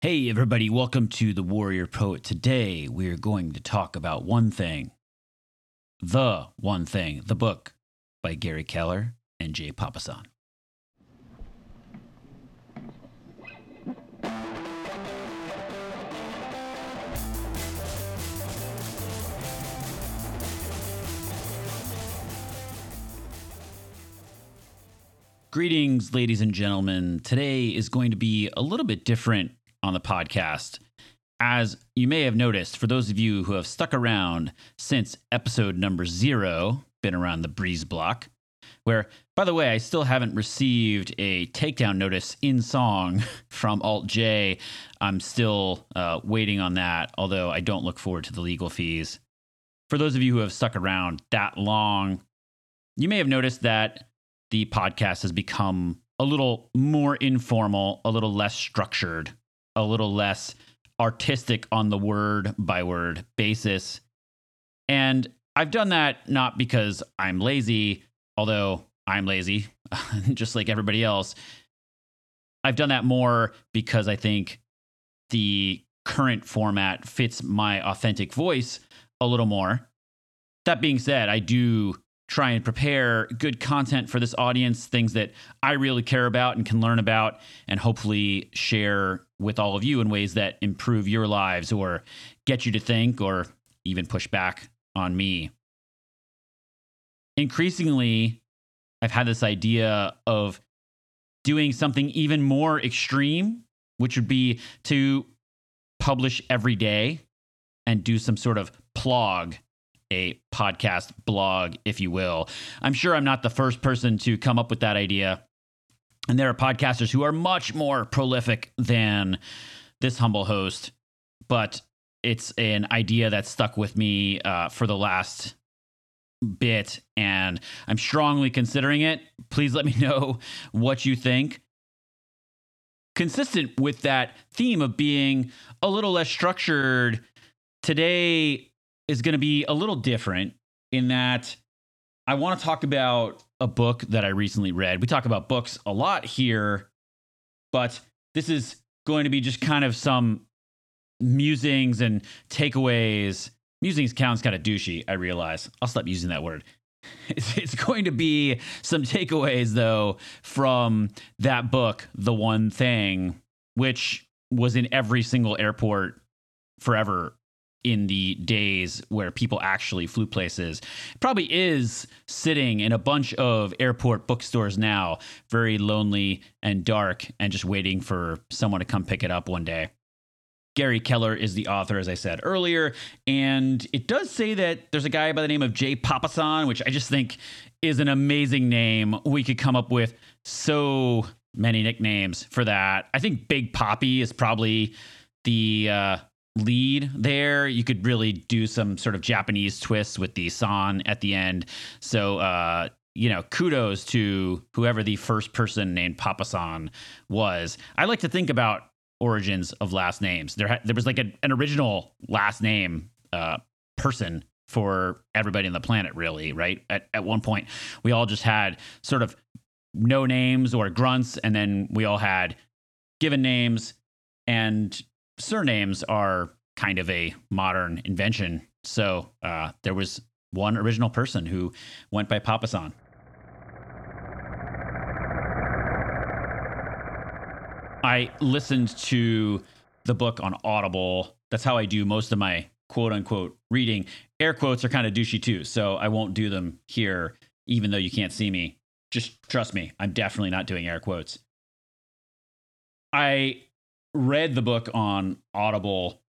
Hey, everybody, welcome to The Warrior Poet. Today, we're going to talk about one thing The One Thing, the book by Gary Keller and Jay Papasan. Greetings, ladies and gentlemen. Today is going to be a little bit different on the podcast. As you may have noticed, for those of you who have stuck around since episode number zero, been around the breeze block, where, by the way, I still haven't received a takedown notice in song from Alt J. I'm still uh, waiting on that, although I don't look forward to the legal fees. For those of you who have stuck around that long, you may have noticed that the podcast has become a little more informal, a little less structured a little less artistic on the word by word basis. And I've done that not because I'm lazy, although I'm lazy, just like everybody else. I've done that more because I think the current format fits my authentic voice a little more. That being said, I do try and prepare good content for this audience, things that I really care about and can learn about, and hopefully share with all of you in ways that improve your lives or get you to think or even push back on me. Increasingly, I've had this idea of doing something even more extreme, which would be to publish every day and do some sort of plog a podcast blog, if you will. I'm sure I'm not the first person to come up with that idea. And there are podcasters who are much more prolific than this humble host, but it's an idea that stuck with me uh, for the last bit, and I'm strongly considering it. Please let me know what you think. Consistent with that theme of being a little less structured, today is going to be a little different in that I want to talk about a book that I recently read. We talk about books a lot here, but this is going to be just kind of some musings and takeaways. Musings sounds kind of douchey, I realize. I'll stop using that word. It's going to be some takeaways, though, from that book, The One Thing, which was in every single airport forever in the days where people actually flew places. It probably is sitting in a bunch of airport bookstores now, very lonely and dark, and just waiting for someone to come pick it up one day. Gary Keller is the author, as I said earlier. And it does say that there's a guy by the name of Jay Papasan, which I just think is an amazing name. We could come up with so many nicknames for that. I think Big Poppy is probably the uh, lead there. You could really do some sort of Japanese twists with the san at the end. So, uh, you know, kudos to whoever the first person named Papa-san was. I like to think about origins of last names. There, ha- there was like a, an original last name uh, person for everybody on the planet, really, right? At, at one point, we all just had sort of no names or grunts, and then we all had given names and surnames are kind of a modern invention. So uh, there was one original person who went by Papasan. I listened to the book on Audible. That's how I do most of my quote unquote reading. Air quotes are kind of douchey too, so I won't do them here, even though you can't see me. Just trust me, I'm definitely not doing air quotes. I read the book on Audible,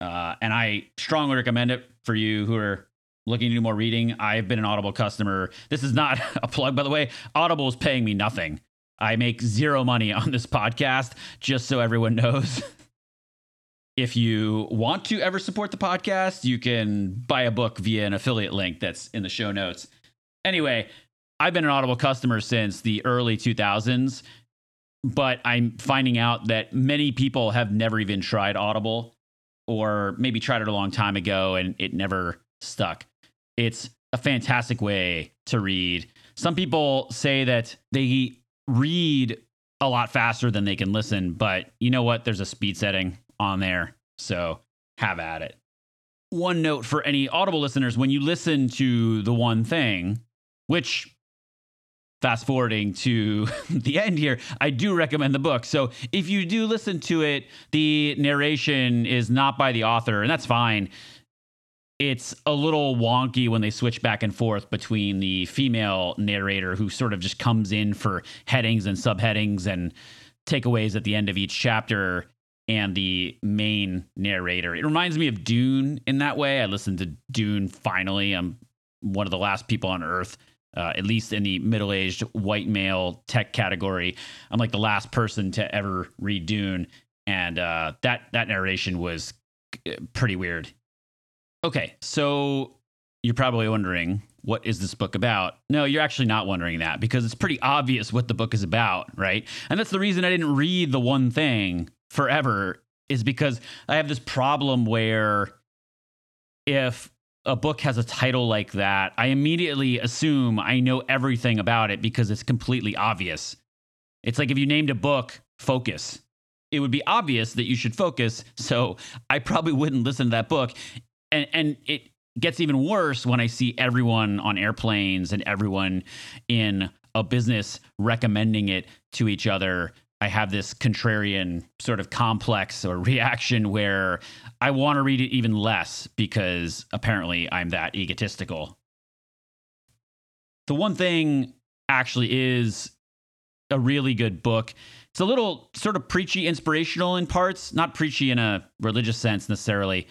uh, and I strongly recommend it for you who are looking to do more reading. I've been an Audible customer. This is not a plug, by the way. Audible is paying me nothing. I make zero money on this podcast, just so everyone knows. if you want to ever support the podcast, you can buy a book via an affiliate link that's in the show notes. Anyway, I've been an Audible customer since the early 2000s but I'm finding out that many people have never even tried Audible or maybe tried it a long time ago and it never stuck. It's a fantastic way to read. Some people say that they read a lot faster than they can listen. But you know what? There's a speed setting on there. So have at it. One note for any Audible listeners when you listen to the one thing, which fast forwarding to the end here, I do recommend the book. So if you do listen to it, the narration is not by the author, and that's fine. It's a little wonky when they switch back and forth between the female narrator who sort of just comes in for headings and subheadings and takeaways at the end of each chapter and the main narrator. It reminds me of Dune in that way. I listened to Dune finally. I'm one of the last people on earth, uh, at least in the middle aged white male tech category. I'm like the last person to ever read Dune. And uh, that, that narration was uh, pretty weird. Okay, so you're probably wondering, what is this book about? No, you're actually not wondering that because it's pretty obvious what the book is about, right? And that's the reason I didn't read the one thing forever is because I have this problem where if a book has a title like that, I immediately assume I know everything about it because it's completely obvious. It's like if you named a book Focus, it would be obvious that you should focus. So I probably wouldn't listen to that book. And, and it gets even worse when I see everyone on airplanes and everyone in a business recommending it to each other I have this contrarian sort of complex or reaction where I want to read it even less because apparently I'm that egotistical. The one thing actually is a really good book. It's a little sort of preachy, inspirational in parts, not preachy in a religious sense necessarily.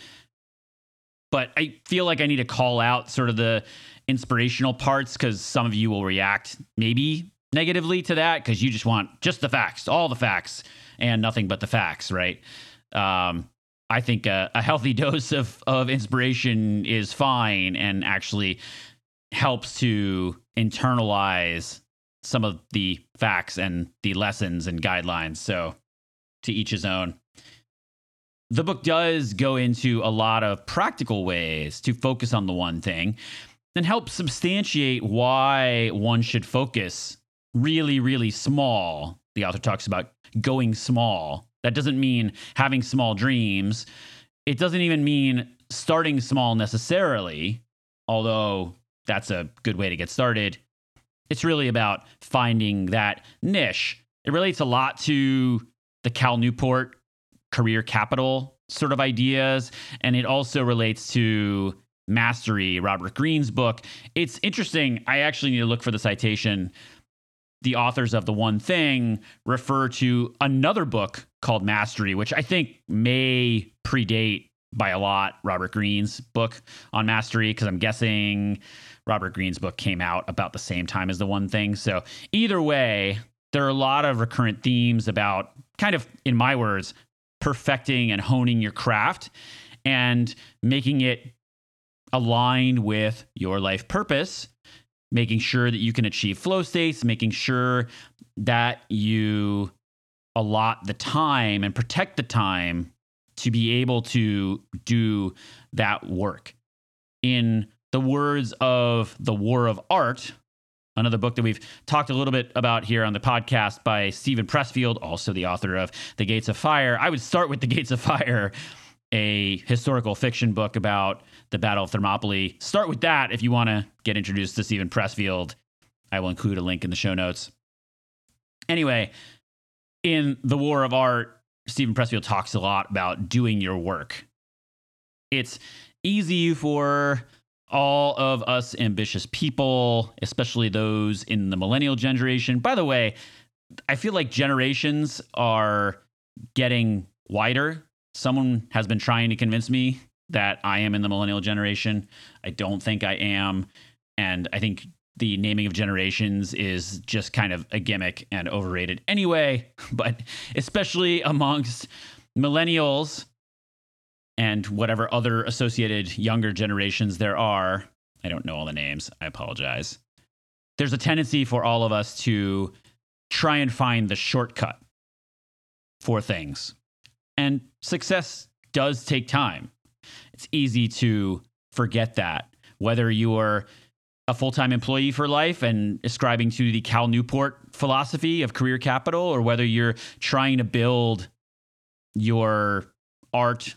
But I feel like I need to call out sort of the inspirational parts because some of you will react maybe negatively to that because you just want just the facts, all the facts, and nothing but the facts, right? Um, I think a, a healthy dose of of inspiration is fine and actually helps to internalize some of the facts and the lessons and guidelines. So, to each his own. The book does go into a lot of practical ways to focus on the one thing and help substantiate why one should focus really, really small. The author talks about going small. That doesn't mean having small dreams. It doesn't even mean starting small necessarily, although that's a good way to get started. It's really about finding that niche. It relates a lot to the Cal Newport career capital sort of ideas. And it also relates to Mastery, Robert Greene's book. It's interesting. I actually need to look for the citation the authors of the one thing refer to another book called Mastery, which I think may predate by a lot Robert Greene's book on mastery because I'm guessing Robert Greene's book came out about the same time as the one thing. So either way, there are a lot of recurrent themes about kind of in my words perfecting and honing your craft and making it aligned with your life purpose making sure that you can achieve flow states, making sure that you allot the time and protect the time to be able to do that work. In the words of The War of Art, another book that we've talked a little bit about here on the podcast by Steven Pressfield, also the author of The Gates of Fire. I would start with The Gates of Fire, a historical fiction book about the Battle of Thermopylae. Start with that if you want to get introduced to Steven Pressfield. I will include a link in the show notes. Anyway, in The War of Art, Steven Pressfield talks a lot about doing your work. It's easy for all of us ambitious people, especially those in the millennial generation. By the way, I feel like generations are getting wider. Someone has been trying to convince me that I am in the millennial generation. I don't think I am. And I think the naming of generations is just kind of a gimmick and overrated anyway, but especially amongst millennials and whatever other associated younger generations there are. I don't know all the names. I apologize. There's a tendency for all of us to try and find the shortcut for things. And success does take time it's easy to forget that. Whether you're a full time employee for life and ascribing to the Cal Newport philosophy of career capital, or whether you're trying to build your art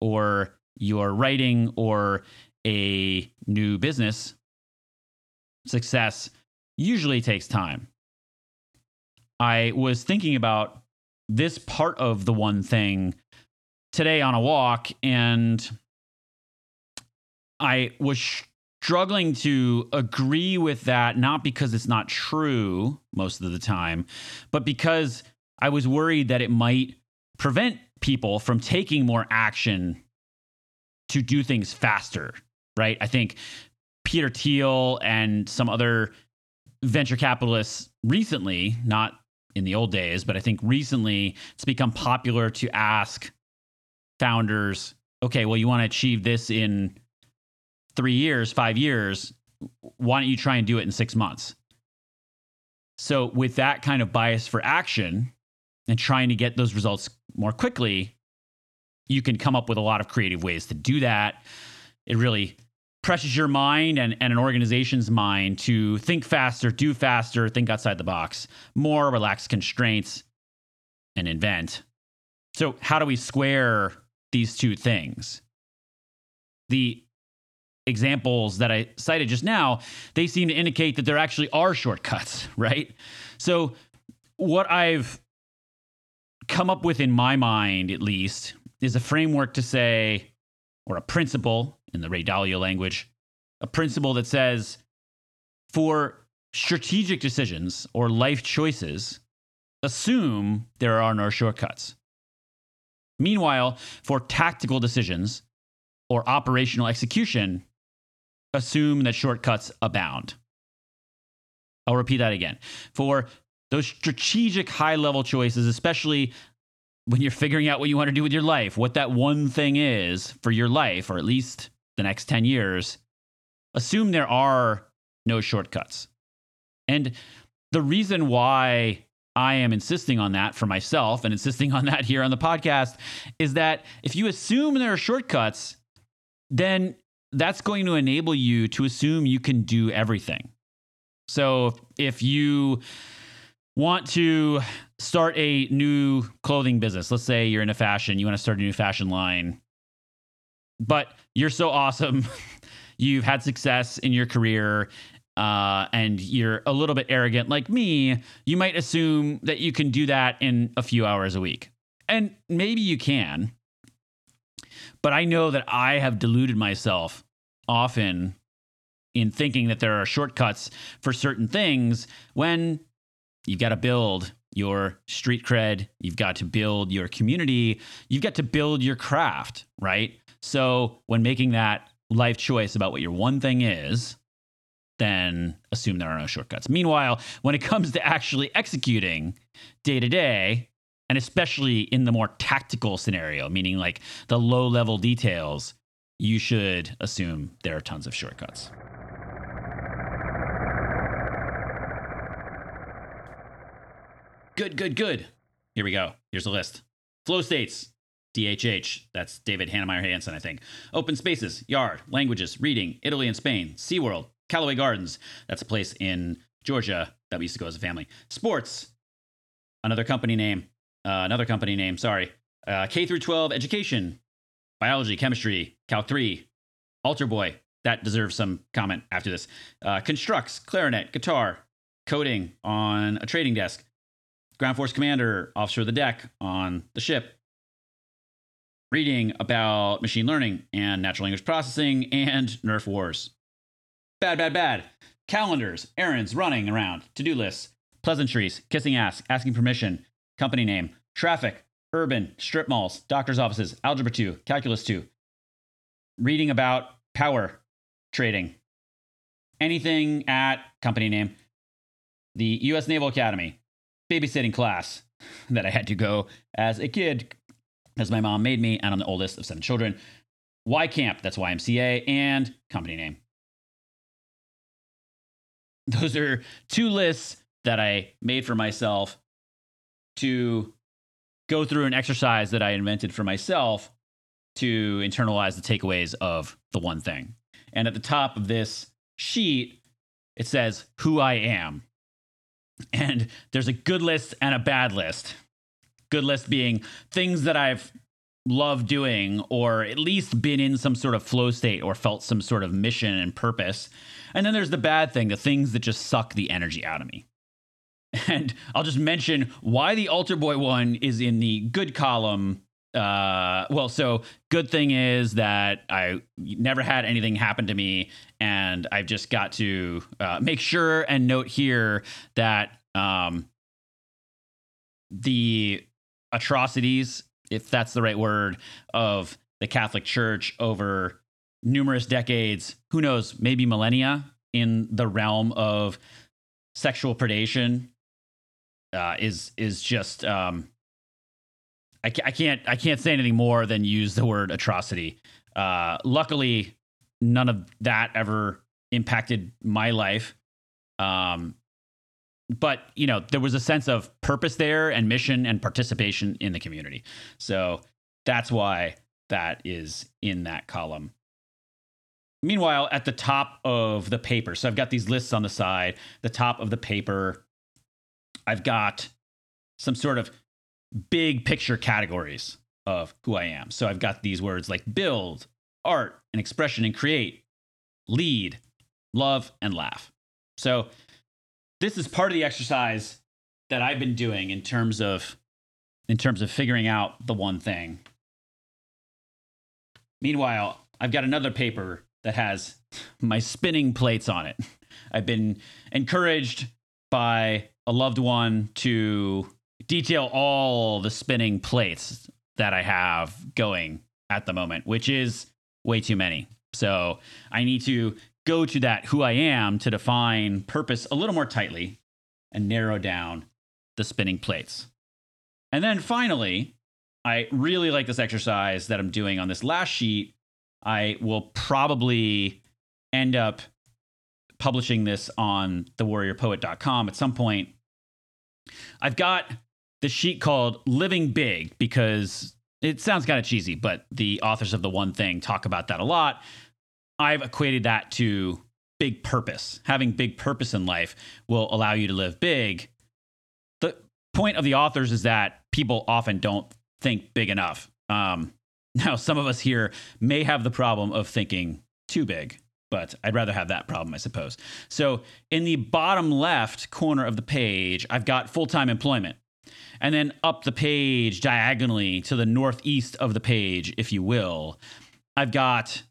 or your writing or a new business, success usually takes time. I was thinking about this part of the one thing today on a walk, and I was struggling to agree with that, not because it's not true most of the time, but because I was worried that it might prevent people from taking more action to do things faster, right? I think Peter Thiel and some other venture capitalists recently, not in the old days, but I think recently it's become popular to ask founders, okay, well, you want to achieve this in three years, five years. Why don't you try and do it in six months? So, with that kind of bias for action and trying to get those results more quickly, you can come up with a lot of creative ways to do that. It really presses your mind and, and an organization's mind to think faster, do faster, think outside the box, more relax constraints, and invent. So, how do we square these two things? The examples that I cited just now, they seem to indicate that there actually are shortcuts, right? So, what I've come up with in my mind, at least, is a framework to say, or a principle in the Ray Dalio language, a principle that says for strategic decisions or life choices, assume there are no shortcuts. Meanwhile, for tactical decisions or operational execution, assume that shortcuts abound. I'll repeat that again. For those strategic high level choices, especially when you're figuring out what you want to do with your life, what that one thing is for your life, or at least the next 10 years, assume there are no shortcuts. And the reason why I am insisting on that for myself and insisting on that here on the podcast is that if you assume there are shortcuts, then that's going to enable you to assume you can do everything. So if you want to start a new clothing business, let's say you're in a fashion, you want to start a new fashion line, but you're so awesome, you've had success in your career, uh, and you're a little bit arrogant like me, you might assume that you can do that in a few hours a week. And maybe you can. But I know that I have deluded myself often in thinking that there are shortcuts for certain things when you've got to build your street cred, you've got to build your community, you've got to build your craft, right? So when making that life choice about what your one thing is, then assume there are no shortcuts. Meanwhile, when it comes to actually executing day to day, and especially in the more tactical scenario, meaning like the low level details, you should assume there are tons of shortcuts. Good, good, good. Here we go. Here's the list. Flow states, DHH. That's David Heinemeier Hansson, I think. Open spaces, yard, languages, reading, Italy and Spain, SeaWorld, Callaway Gardens. That's a place in Georgia that we used to go as a family. Sports, another company name, uh, another company name, sorry. Uh, K through 12 education, biology, chemistry, Calc 3, Altar Boy. That deserves some comment after this. Uh, constructs, clarinet, guitar, coding on a trading desk, ground force commander, officer of the deck on the ship, reading about machine learning and natural language processing and Nerf wars. Bad, bad, bad. Calendars, errands, running around, to do lists, pleasantries, kissing ass, asking permission, company name, traffic, urban, strip malls, doctor's offices, algebra 2, calculus 2, reading about power trading, anything at company name, the U.S. Naval Academy, babysitting class that I had to go as a kid as my mom made me, and I'm the oldest of seven children. Y Camp, that's YMCA, and company name. Those are two lists that I made for myself to go through an exercise that I invented for myself to internalize the takeaways of the one thing. And at the top of this sheet, it says who I am. And there's a good list and a bad list. Good list being things that I've loved doing or at least been in some sort of flow state or felt some sort of mission and purpose. And then there's the bad thing, the things that just suck the energy out of me. And I'll just mention why the altar boy one is in the good column. Uh, well, so good thing is that I never had anything happen to me, and I've just got to uh, make sure and note here that um, the atrocities, if that's the right word, of the Catholic Church over numerous decades, who knows, maybe millennia in the realm of sexual predation uh, is is just um, I, I can't I can't say anything more than use the word atrocity. Uh, luckily, none of that ever impacted my life. Um, but you know, there was a sense of purpose there and mission and participation in the community. So that's why that is in that column. Meanwhile, at the top of the paper, so I've got these lists on the side. The top of the paper I've got some sort of big picture categories of who I am. So I've got these words like build, art, and expression and create, lead, love, and laugh. So this is part of the exercise that I've been doing in terms of in terms of figuring out the one thing. Meanwhile, I've got another paper that has my spinning plates on it. I've been encouraged by a loved one to detail all the spinning plates that I have going at the moment, which is way too many. So I need to go to that who I am to define purpose a little more tightly and narrow down the spinning plates. And then finally, I really like this exercise that I'm doing on this last sheet. I will probably end up publishing this on thewarriorpoet.com at some point I've got the sheet called Living Big because it sounds kind of cheesy, but the authors of The One Thing talk about that a lot. I've equated that to big purpose. Having big purpose in life will allow you to live big. The point of the authors is that people often don't think big enough. Um, now, some of us here may have the problem of thinking too big but I'd rather have that problem, I suppose. So in the bottom left corner of the page, I've got full time employment. And then up the page diagonally to the northeast of the page, if you will, I've got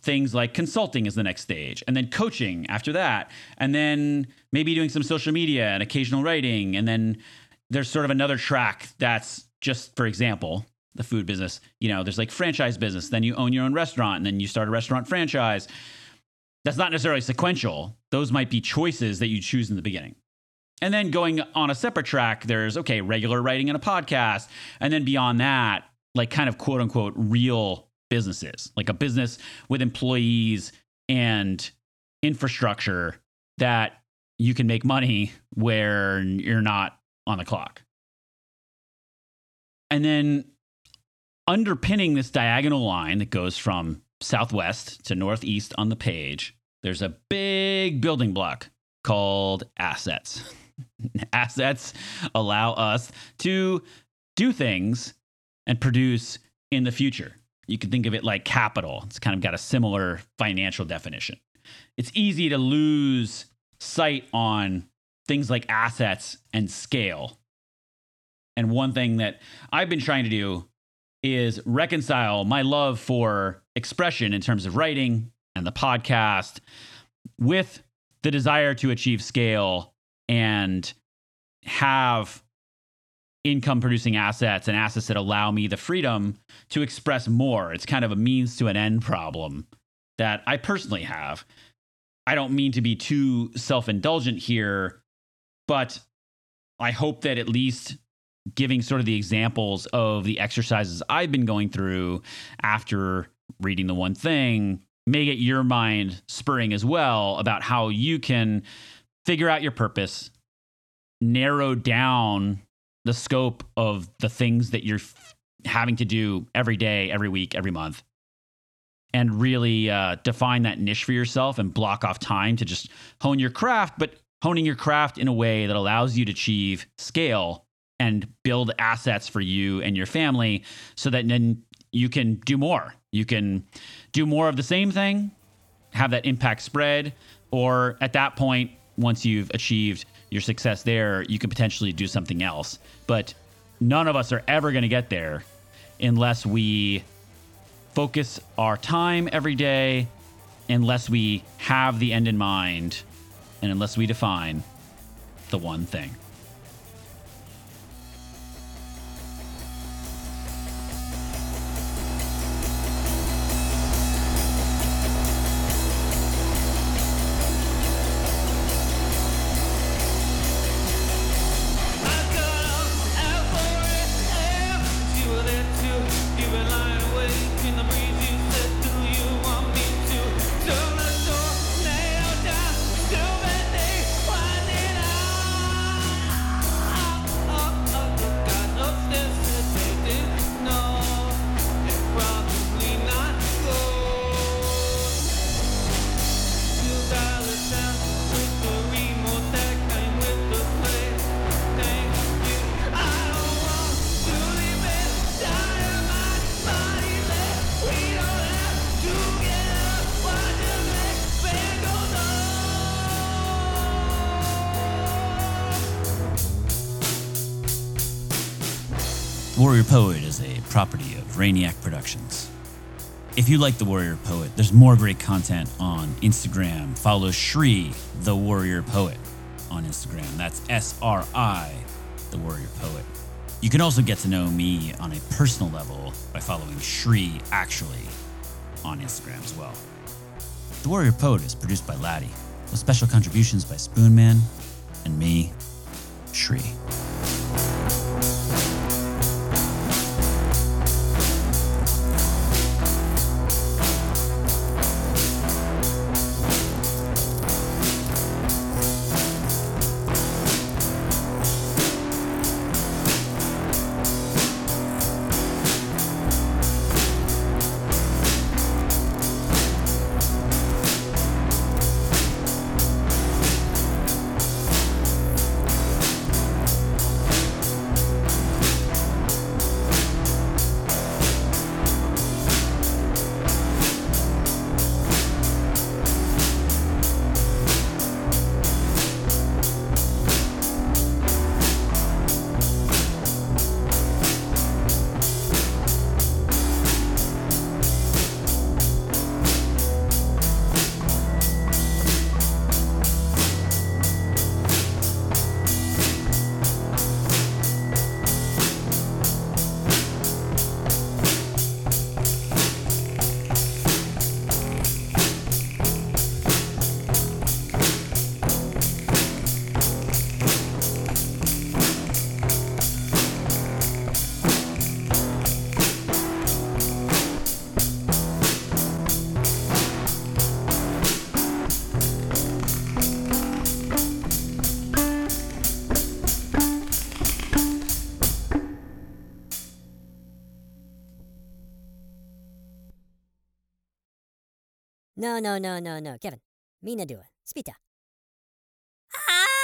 things like consulting is the next stage, and then coaching after that, and then maybe doing some social media and occasional writing. And then there's sort of another track that's just, for example, the food business. You know, there's like franchise business, then you own your own restaurant, and then you start a restaurant franchise that's not necessarily sequential. Those might be choices that you choose in the beginning. And then going on a separate track, there's okay, regular writing in a podcast. And then beyond that, like kind of quote unquote real businesses, like a business with employees and infrastructure that you can make money where you're not on the clock. And then underpinning this diagonal line that goes from southwest to northeast on the page there's a big building block called assets. assets allow us to do things and produce in the future. You can think of it like capital. It's kind of got a similar financial definition. It's easy to lose sight on things like assets and scale. And one thing that I've been trying to do is reconcile my love for expression in terms of writing and the podcast with the desire to achieve scale and have income producing assets and assets that allow me the freedom to express more. It's kind of a means to an end problem that I personally have. I don't mean to be too self indulgent here, but I hope that at least giving sort of the examples of the exercises I've been going through after reading the one thing may get your mind spurring as well about how you can figure out your purpose, narrow down the scope of the things that you're having to do every day, every week, every month, and really uh, define that niche for yourself and block off time to just hone your craft, but honing your craft in a way that allows you to achieve scale and build assets for you and your family so that then you can do more. You can do more of the same thing, have that impact spread, or at that point, once you've achieved your success there, you can potentially do something else. But none of us are ever going to get there unless we focus our time every day, unless we have the end in mind, and unless we define the one thing. Warrior Poet is a property of Rainiac Productions. If you like The Warrior Poet, there's more great content on Instagram. Follow Sri, The Warrior Poet, on Instagram. That's S R I, The Warrior Poet. You can also get to know me on a personal level by following Sri Actually on Instagram as well. The Warrior Poet is produced by Laddie, with special contributions by Spoonman and me, Sri. No, no, no, no, no. Kevin, mina dua. Spita. Ah!